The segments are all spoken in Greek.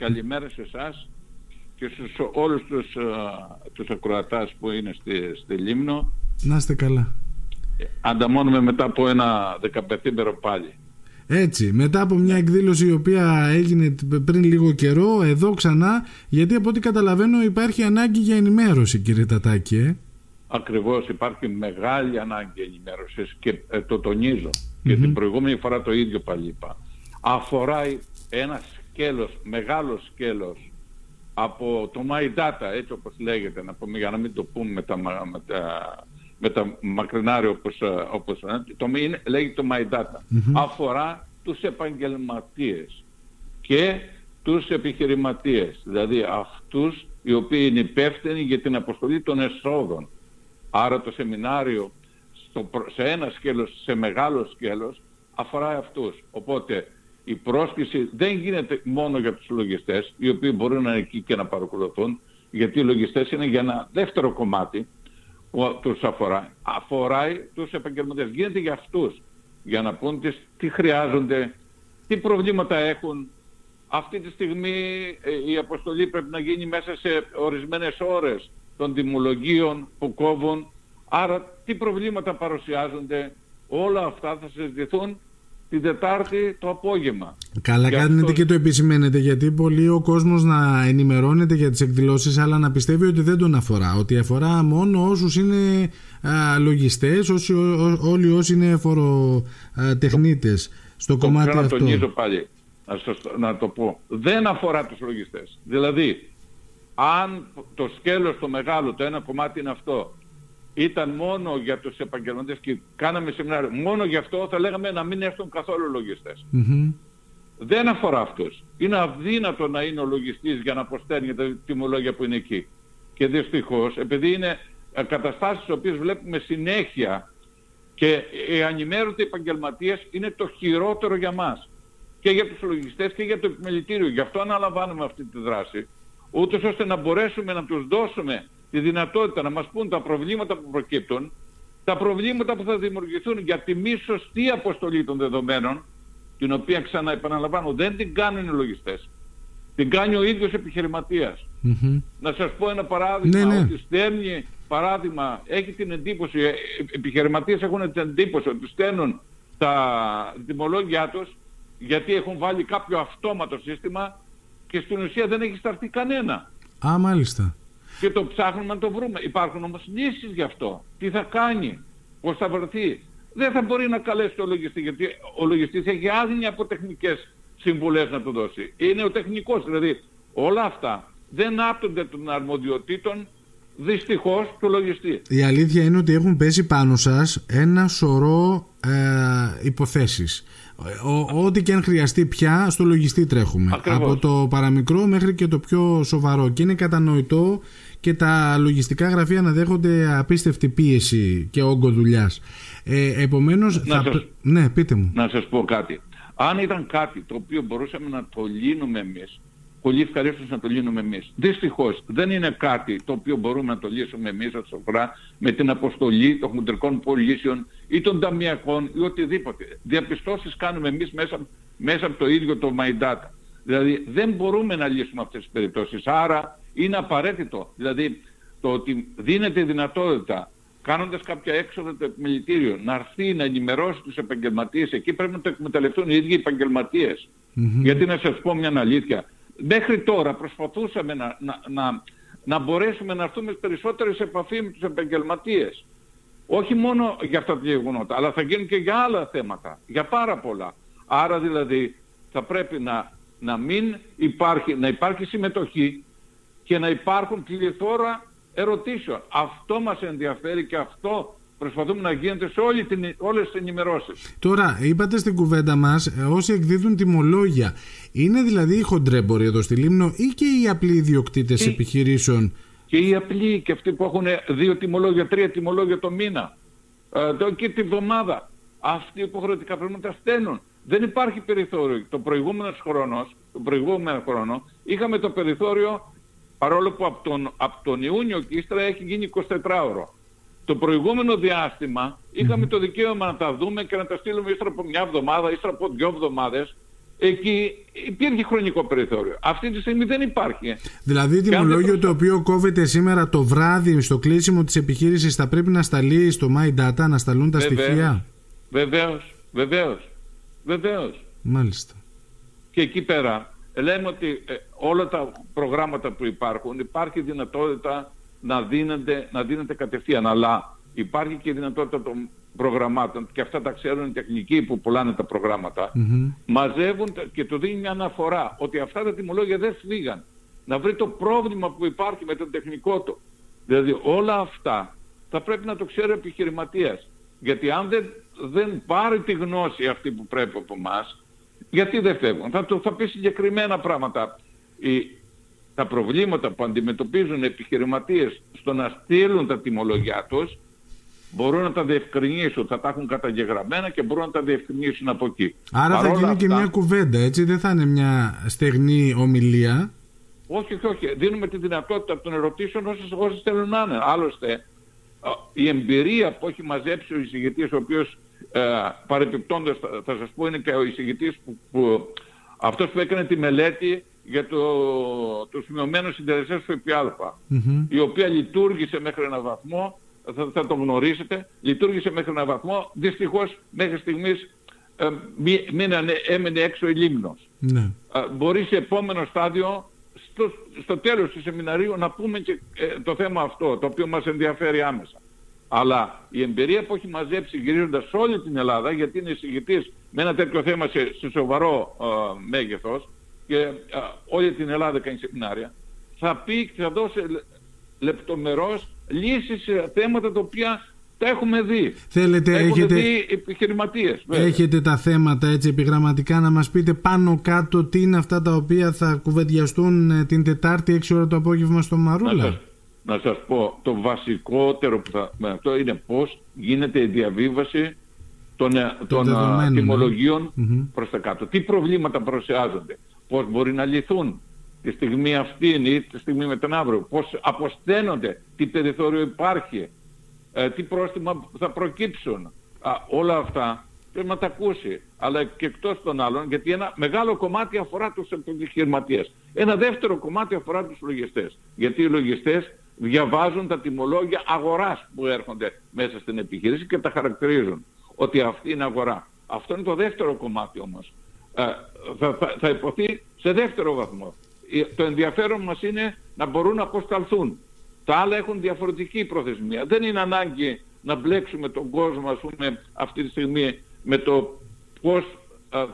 καλημέρα σε εσάς και στους όλους τους, α, τους ακροατάς που είναι στη, στη Λίμνο. Να είστε καλά. Ανταμώνουμε μετά από ένα δεκαπεθήμερο πάλι. Έτσι, μετά από μια εκδήλωση η οποία έγινε πριν λίγο καιρό, εδώ ξανά, γιατί από ό,τι καταλαβαίνω υπάρχει ανάγκη για ενημέρωση κύριε Τατάκη. Ε; Ακριβώς υπάρχει μεγάλη ανάγκη ενημέρωσης και ε, το τονίζω και την προηγούμενη φορά το ίδιο πάλι είπα. Αφορά ένα σκέλος, μεγάλος σκέλος από το My Data, έτσι όπως λέγεται, να πούμε, για να μην το πούμε με τα, με τα, με τα μακρινάρια όπως, ε, όπως το, είναι, λέγεται το My Data. Αφορά τους επαγγελματίες και τους επιχειρηματίες, δηλαδή αυτούς οι οποίοι είναι υπεύθυνοι για την αποστολή των εσόδων. Άρα το σεμινάριο στο, σε ένα σκέλος, σε μεγάλο σκέλος, αφορά αυτούς. Οπότε η πρόσκληση δεν γίνεται μόνο για τους λογιστές, οι οποίοι μπορούν να είναι εκεί και να παρακολουθούν, γιατί οι λογιστές είναι για ένα δεύτερο κομμάτι που τους αφορά. Αφορά τους επαγγελματίες. Γίνεται για αυτούς, για να πούν τι χρειάζονται, τι προβλήματα έχουν. Αυτή τη στιγμή ε, η αποστολή πρέπει να γίνει μέσα σε ορισμένες ώρες των τιμολογίων που κόβουν. Άρα τι προβλήματα παρουσιάζονται, όλα αυτά θα συζητηθούν την Τετάρτη το απόγευμα. Καλά κάνετε και το επισημαίνετε γιατί πολύ ο κόσμος να ενημερώνεται για τις εκδηλώσεις αλλά να πιστεύει ότι δεν τον αφορά. Ότι αφορά μόνο όσους είναι α, λογιστές, όσοι, όλοι όσοι είναι φοροτεχνίτες στο το κομμάτι αυτό. Να τονίζω πάλι, να, να το πω. Δεν αφορά τους λογιστές. Δηλαδή, αν το σκέλος το μεγάλο, το ένα κομμάτι είναι αυτό, ήταν μόνο για τους επαγγελματίες και κάναμε σεμινάριο μόνο γι' αυτό θα λέγαμε να μην έρθουν καθόλου Δεν αφορά αυτούς. Είναι αδύνατο να είναι ο λογιστής για να αποστέλνει τα τιμολόγια που είναι εκεί. Και δυστυχώς, επειδή είναι καταστάσεις τις οποίες βλέπουμε συνέχεια και οι ανημέρωτοι επαγγελματίες είναι το χειρότερο για μας. Και για τους λογιστές και για το επιμελητήριο. Γι' αυτό αναλαμβάνουμε αυτή τη δράση. Ούτως ώστε να μπορέσουμε να τους δώσουμε τη δυνατότητα να μας πούν τα προβλήματα που προκύπτουν, τα προβλήματα που θα δημιουργηθούν για τη μη σωστή αποστολή των δεδομένων, την οποία ξαναεπαναλαμβάνω δεν την κάνουν οι λογιστές. Την κάνει ο ίδιος Να σας πω ένα παράδειγμα, ναι, ναι. ότι στέλνει παράδειγμα, έχει την εντύπωση, οι ε, επιχειρηματίες έχουν την εντύπωση ότι στέλνουν τα τιμολόγια τους γιατί έχουν βάλει κάποιο αυτόματο σύστημα και στην ουσία δεν έχει σταθεί κανένα. Α, μάλιστα και το ψάχνουμε να το βρούμε. Υπάρχουν όμως λύσεις γι' αυτό. Τι θα κάνει, πώς θα βρεθεί. Δεν θα μπορεί να καλέσει το λογιστή γιατί ο λογιστής έχει άγνοια από τεχνικές συμβουλές να του δώσει. Είναι ο τεχνικός, δηλαδή όλα αυτά δεν άπτονται των αρμοδιοτήτων δυστυχώς του λογιστή. Η αλήθεια είναι ότι έχουν πέσει πάνω σας ένα σωρό ε, υποθέσεις. Ό,τι και αν χρειαστεί πια στο λογιστή τρέχουμε. Από το παραμικρό μέχρι και το πιο σοβαρό. Και είναι κατανοητό και τα λογιστικά γραφεία να δέχονται απίστευτη πίεση και όγκο δουλειάς. Ε, επομένως, θα... σας... ναι, πείτε μου. Να σας πω κάτι. Αν ήταν κάτι το οποίο μπορούσαμε να το λύνουμε εμείς, πολύ ευχαρίστως να το λύνουμε εμείς. Δυστυχώς δεν είναι κάτι το οποίο μπορούμε να το λύσουμε εμείς ως αφορά με την αποστολή των χοντρικών πωλήσεων ή των ταμιακών ή οτιδήποτε. Διαπιστώσεις κάνουμε εμείς μέσα, μέσα από το ίδιο το My Data. Δηλαδή δεν μπορούμε να λύσουμε αυτές τις περιπτώσεις. Άρα είναι απαραίτητο. Δηλαδή το ότι δίνεται δυνατότητα κάνοντας κάποια έξοδα το επιμελητήριο να έρθει να ενημερώσει τους επαγγελματίες εκεί πρέπει να το εκμεταλλευτούν οι ίδιοι οι επαγγελματίες. Γιατί να σας πω μια αλήθεια. Μέχρι τώρα προσπαθούσαμε να, να, να, να μπορέσουμε να έρθουμε περισσότερο σε επαφή με τους επαγγελματίες. Όχι μόνο για αυτά τα γεγονότα, αλλά θα γίνουν και για άλλα θέματα, για πάρα πολλά. Άρα δηλαδή θα πρέπει να, να μην υπάρχει, να υπάρχει συμμετοχή και να υπάρχουν πληθώρα ερωτήσεων. Αυτό μας ενδιαφέρει και αυτό προσπαθούμε να γίνεται σε όλη την, όλες τις ενημερώσεις. Τώρα, είπατε στην κουβέντα μας, ε, όσοι εκδίδουν τιμολόγια, είναι δηλαδή οι χοντρέμποροι εδώ στη Λίμνο ή και οι απλοί ιδιοκτήτες επιχειρήσεων; Και οι απλοί και αυτοί που έχουν δύο τιμολόγια, τρία τιμολόγια το μήνα, ε, το, και τη βδομάδα. Αυτοί υποχρεωτικά πρέπει να τα στέλνουν. Δεν υπάρχει περιθώριο. Το προηγούμενος χρόνος, το προηγούμενο χρόνο είχαμε το περιθώριο παρόλο που από τον, από τον Ιούνιο και ύστερα έχει γίνει 24 ώρο. Το προηγούμενο διάστημα το δικαίωμα να τα δούμε και να τα στείλουμε ύστερα από μια εβδομάδα, ύστερα από δύο εβδομάδες, εκεί υπήρχε χρονικό περιθώριο. Αυτή τη στιγμή δεν υπάρχει. Δηλαδή τιμολόγιο το οποίο κόβεται σήμερα το βράδυ στο κλείσιμο της επιχείρησης θα πρέπει να σταλεί στο My Data, να σταλούν τα στοιχεία; Βεβαίως, βεβαίως, βεβαίως. Μάλιστα. Και εκεί πέρα λέμε ότι ε, όλα τα προγράμματα που υπάρχουν υπάρχει δυνατότητα να δίνεται, να δίνεται κατευθείαν αλλά υπάρχει και η δυνατότητα των προγραμμάτων και αυτά τα ξέρουν οι τεχνικοί που πουλάνε τα προγραμματα μαζεύουν και το δίνει μια αναφορά ότι αυτά τα τιμολόγια δεν φύγαν να βρει το πρόβλημα που υπάρχει με τον τεχνικό του δηλαδή όλα αυτά θα πρέπει να το ξέρει ο επιχειρηματίας γιατί αν δεν, δεν πάρει τη γνώση αυτή που πρέπει από εμάς, γιατί δεν φεύγουν. Θα, το, θα πει συγκεκριμένα πράγματα. Οι, τα προβλήματα που αντιμετωπίζουν οι επιχειρηματίες στο να στείλουν τα τιμολογιά τους μπορούν να τα διευκρινίσουν, θα τα έχουν καταγεγραμμένα και μπορούν να τα διευκρινίσουν από εκεί. Άρα θα γίνει και μια κουβέντα, έτσι, δεν θα είναι μια στεγνή ομιλία; Όχι, όχι, όχι. Δίνουμε τη δυνατότητα των ερωτήσεων όσες, όσες θέλουν να είναι. Άλλωστε, η εμπειρία που έχει μαζέψει ο εισηγητής, ο οποίος ε, παρεπιπτόντως θα, θα σας πω είναι και ο εισηγητής που, που αυτός που έκανε τη μελέτη για το, τους μειωμένους συντελεστές του ΦΠΑ, η οποία λειτουργήσε μέχρι έναν βαθμό, θα, θα το γνωρίσετε, λειτουργήσε μέχρι έναν βαθμό, δυστυχώς μέχρι στιγμής ε, μείνανε, έμενε έξω η Λίμνος. Ναι. Ε, μπορεί σε επόμενο στάδιο, στο, στο τέλος του σεμιναρίου, να πούμε και ε, το θέμα αυτό, το οποίο μας ενδιαφέρει άμεσα. Αλλά η εμπειρία που έχει μαζέψει γυρίζοντας όλη την Ελλάδα, γιατί είναι εισηγητής με ένα τέτοιο θέμα σε, σε σοβαρό ε, μέγεθος και ε, όλη την Ελλάδα κάνει σεμινάρια, θα πει και θα δώσει λεπτομερώς λύσεις σε θέματα τα οποία τα έχουμε δει. Θέλετε, Έχουν έχετε, δει επιχειρηματίες. Έχετε τα θέματα έτσι επιγραμματικά να μας πείτε πάνω κάτω τι είναι αυτά τα οποία θα κουβεντιαστούν ε, την Τετάρτη 6 ώρα το απόγευμα στο Μαρούλα; Να σας πω, το βασικότερο που θα, αυτό είναι πώς γίνεται η διαβίβαση των, ε, των ε, τιμολογίων mm-hmm. προς τα κάτω. Τι προβλήματα προσιάζονται, πώς μπορεί να λυθούν τη στιγμή αυτή ή τη στιγμή με τον αύριο, πώς αποσταίνονται, τι περιθώριο υπάρχει, ε, τι πρόστιμα θα προκύψουν. όλα αυτά πρέπει να τα ακούσει. Αλλά και εκτός των άλλων, γιατί ένα μεγάλο κομμάτι αφορά τους επιχειρηματίες. Ένα δεύτερο κομμάτι αφορά τους λογιστές. Γιατί οι λογιστές διαβάζουν τα τιμολόγια αγοράς που έρχονται μέσα στην επιχείρηση και τα χαρακτηρίζουν ότι αυτή είναι αγορά. Αυτό είναι το δεύτερο κομμάτι όμως. Ε, θα, θα, θα υποθεί σε δεύτερο βαθμό. Το ενδιαφέρον μας είναι να μπορούν να αποσταλθούν. Τα άλλα έχουν διαφορετική προθεσμία. Δεν είναι ανάγκη να μπλέξουμε τον κόσμο ας πούμε αυτή τη στιγμή με το πώς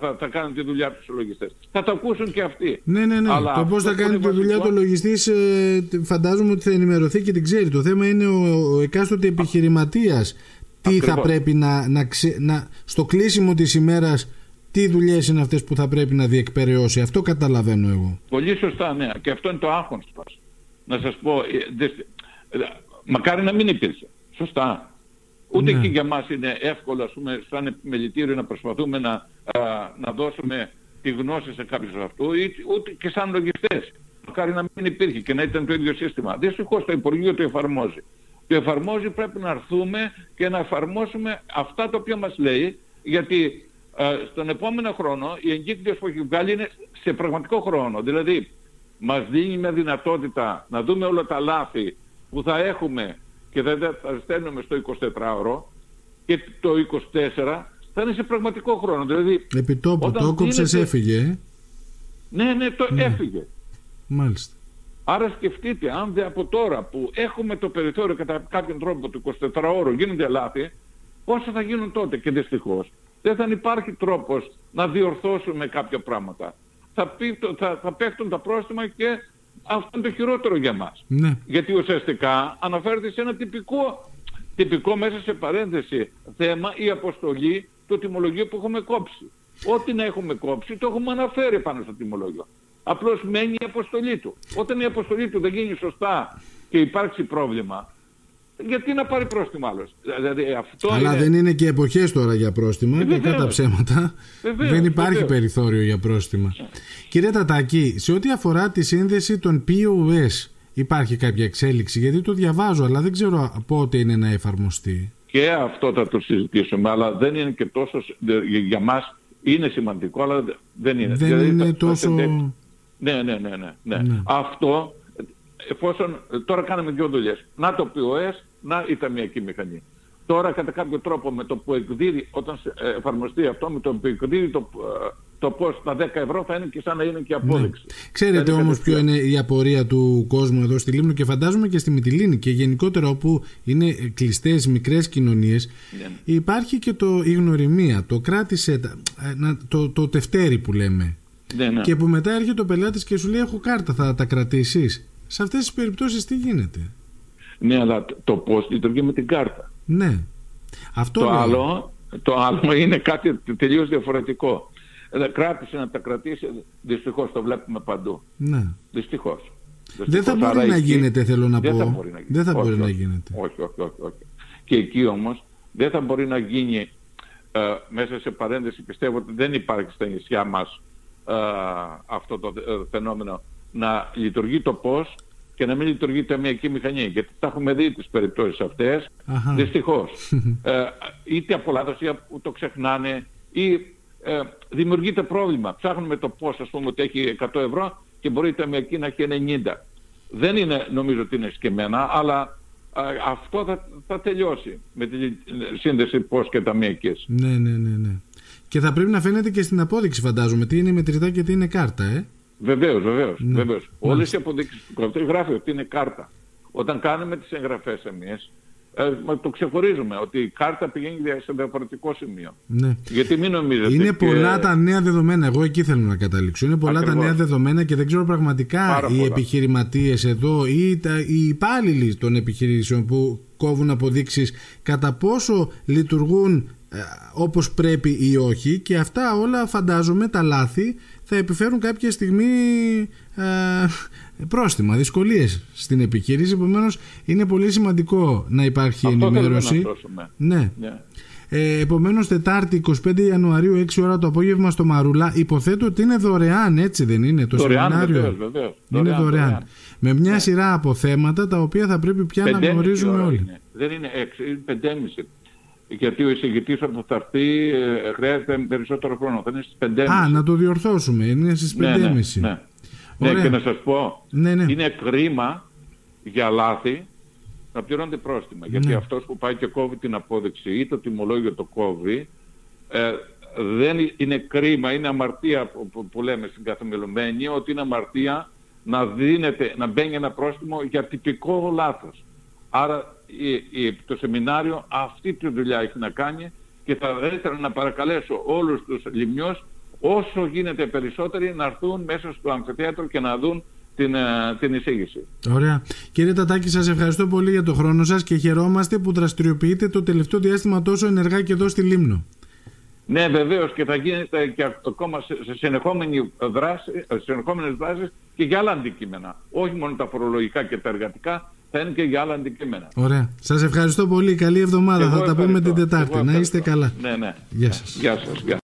θα, θα κάνουν τη δουλειά τους οι λογιστές. Θα το ακούσουν και αυτοί. Ναι, ναι, ναι. Αλλά το πώς θα κάνει τη δουλειά του λογιστής, ε, φαντάζομαι ότι θα ενημερωθεί και την ξέρει. Το θέμα είναι ο, ο εκάστοτε επιχειρηματίας τι θα πρέπει να, να, να. στο κλείσιμο της ημέρας, τι δουλειές είναι αυτές που θα πρέπει να διεκπαιρεώσει; Αυτό καταλαβαίνω εγώ. Πολύ σωστά, ναι. Και αυτό είναι το άγχος μας. Να σας πω, ε, ε, μακάρι να μην υπήρχε. Σωστά. Ούτε ναι. και για μας είναι εύκολο, ας πούμε, σαν επιμελητήριο να προσπαθούμε να, α, να δώσουμε τη γνώση σε κάποιους αυτού, ούτε και σαν λογιστές. Μακάρι να μην υπήρχε και να ήταν το ίδιο σύστημα. Δυστυχώς το Υπουργείο το εφαρμόζει. Το εφαρμόζει πρέπει να έρθουμε και να εφαρμόσουμε αυτά τα οποία μας λέει, γιατί στον επόμενο χρόνο η εγκύκλειος που έχει βγάλει είναι σε πραγματικό χρόνο. Δηλαδή μας δίνει μια δυνατότητα να δούμε όλα τα λάθη που θα έχουμε και δεν θα στέλνουμε στο 24ωρο και το 24 θα είναι σε πραγματικό χρόνο. Δηλαδή, Επί τόπου, το έκοψες έφυγε. Ε; Ναι, ναι, το ναι. έφυγε. Μάλιστα. Άρα σκεφτείτε, αν δεν από τώρα που έχουμε το περιθώριο κατά κάποιον τρόπο του 24ωρο γίνονται λάθη, πόσα θα γίνουν τότε και δυστυχώς. Δεν θα υπάρχει τρόπος να διορθώσουμε κάποια πράγματα. Θα, πει, θα, θα πέφτουν τα πρόστιμα και αυτό είναι το χειρότερο για μας. Ναι. Γιατί ουσιαστικά αναφέρεται σε ένα τυπικό, τυπικό μέσα σε παρένθεση θέμα η αποστολή του τιμολογίου που έχουμε κόψει. Ό,τι να έχουμε κόψει το έχουμε αναφέρει πάνω στο τιμολόγιο. Απλώς μένει η αποστολή του. Όταν η αποστολή του δεν γίνει σωστά και υπάρξει πρόβλημα, γιατί να πάρει πρόστιμο άλλος. Δηλαδή, αυτό Αλλά είναι... δεν είναι και εποχές τώρα για πρόστιμα και κατά ψέματα. δεν υπάρχει περιθώριο για πρόστιμα. Κύριε Τατάκη, σε ό,τι αφορά τη σύνδεση των POS υπάρχει κάποια εξέλιξη; Γιατί το διαβάζω αλλά δεν ξέρω πότε είναι να εφαρμοστεί. Και αυτό θα το συζητήσουμε αλλά δεν είναι και τόσο για μας Είναι σημαντικό, αλλά δεν είναι. Δεν δηλαδή, είναι τόσο... Ναι, ναι, ναι, ναι, ναι, ναι. Αυτό, εφόσον τώρα κάναμε δύο δουλειές. Να το POS, να η ταμιακή μηχανή. Τώρα κατά κάποιο τρόπο με το που εκδίδει, όταν εφαρμοστεί αυτό, με το που εκδίδει το, το πώς τα 10 ευρώ θα είναι και σαν να είναι και απόδειξη. Ναι. Ξέρετε όμως ποιο είναι η απορία του κόσμου εδώ στη Λίμνο και φαντάζομαι και στη Μυτιλίνη και γενικότερα όπου είναι κλειστές μικρές κοινωνίες. Ναι. Υπάρχει και το, η γνωριμία, το κράτησε, ε, το, το τευτέρι που λέμε. Ναι, ναι. Και που μετά έρχεται ο πελάτης και σου λέει: Έχω κάρτα, θα τα κρατήσεις. Σε αυτές τις περιπτώσεις τι γίνεται; Ναι, αλλά το πώς λειτουργεί με την κάρτα. Ναι. Αυτό το, άλλο, το άλλο είναι κάτι τελείως διαφορετικό. Ε, κράτησε να τα κρατήσει, δυστυχώς το βλέπουμε παντού. Ναι. Δυστυχώς. Δεν θα μπορεί να γίνεται, θέλω να δεν πω. Θα μπορεί να δεν θα όχι, μπορεί όχι, να γίνεται. Όχι, όχι, όχι, όχι. Και εκεί όμως δεν θα μπορεί να γίνει ε, μέσα σε παρένθεση πιστεύω ότι δεν υπάρχει στα νησιά μας ε, αυτό το ε, φαινόμενο να λειτουργεί το πώς και να μην λειτουργεί ταμιακή μηχανή. Γιατί τα έχουμε δει τις περιπτώσεις αυτές, δυστυχώς. ε, είτε από λάθος ή το ξεχνάνε ή ε, δημιουργείται πρόβλημα. Ψάχνουμε το πώς, ας πούμε, ότι έχει 100 ευρώ και μπορεί η ταμιακή να έχει 90. Δεν είναι, νομίζω ότι είναι σκεμμένα, αλλά αυτό θα, θα τελειώσει με τη σύνδεση πώς και ταμιακής. Ναι, ναι, ναι, ναι. Και θα πρέπει να φαίνεται και στην απόδειξη, φαντάζομαι, τι είναι μετρητά και τι είναι κάρτα, ε; Βεβαίως, βεβαίως. Ναι. βεβαίως. Όλες οι αποδείξεις του κρατή γράφει ότι είναι κάρτα. Όταν κάνουμε τις εγγραφές εμείς, ε, το ξεχωρίζουμε ότι η κάρτα πηγαίνει σε διαφορετικό σημείο. Ναι. Γιατί μην νομίζετε. Είναι πολλά τα νέα δεδομένα. Εγώ εκεί θέλω να καταλήξω. Είναι πολλά τα νέα δεδομένα και δεν ξέρω πραγματικά οι επιχειρηματίες εδώ ή τα, οι υπάλληλοι των επιχειρήσεων που κόβουν αποδείξεις κατά πόσο λειτουργούν ε, όπως πρέπει ή όχι και αυτά όλα φαντάζομαι τα λάθη θα επιφέρουν κάποια στιγμή ε, πρόστιμα, δυσκολίες στην επιχείρηση επομένως είναι πολύ σημαντικό να υπάρχει Αυτό ενημέρωση να ναι. ναι. Ε, Επομένως, Τετάρτη 25 Ιανουαρίου, 6 ώρα το απόγευμα στο Μαρούλα. Υποθέτω ότι είναι δωρεάν, έτσι δεν είναι το δωρεάν, σεμινάριο; Βεβαίως, βεβαίως. Είναι δωρεάν. δωρεάν. Με μια ναι. σειρά από θέματα τα οποία θα πρέπει πια να γνωρίζουμε όλοι. Είναι. Δεν είναι 6, είναι 5,5 γιατί ο εισηγητής όταν θα έρθει ε, χρειάζεται περισσότερο χρόνο. Θα είναι στις 5.30. Α, να το διορθώσουμε. Είναι στις 5.30. Ναι, ναι, ναι. ναι, και να σας πω, ναι, ναι. είναι κρίμα για λάθη να πληρώνεται πρόστιμα. Γιατί ναι. αυτός που πάει και κόβει την απόδειξη ή το τιμολόγιο το κόβει, ε, δεν είναι κρίμα, είναι αμαρτία που, που, λέμε στην καθημερινή, ότι είναι αμαρτία να, δίνεται, να μπαίνει ένα πρόστιμο για τυπικό λάθος. Άρα το σεμινάριο αυτή τη δουλειά έχει να κάνει και θα ήθελα να παρακαλέσω όλους τους λιμιούς όσο γίνεται περισσότεροι να έρθουν μέσα στο αμφιθέατρο και να δουν την, ε, την εισήγηση. Ωραία. Κύριε Τατάκη, σας ευχαριστώ πολύ για το χρόνο σας και χαιρόμαστε που δραστηριοποιείτε το τελευταίο διάστημα τόσο ενεργά και εδώ στη Λίμνο. Ναι, βεβαίως και θα γίνεται και ακόμα σε συνεχόμενη δράση, σε συνεχόμενες δράσεις και για άλλα αντικείμενα. Όχι μόνο τα φορολογικά και τα εργατικά, θα είναι και για άλλα αντικείμενα. Ωραία. Σας ευχαριστώ πολύ. Καλή εβδομάδα. θα τα πούμε την Τετάρτη. Να είστε καλά. Ναι, ναι. Γεια σας. Γεια σας. Γεια.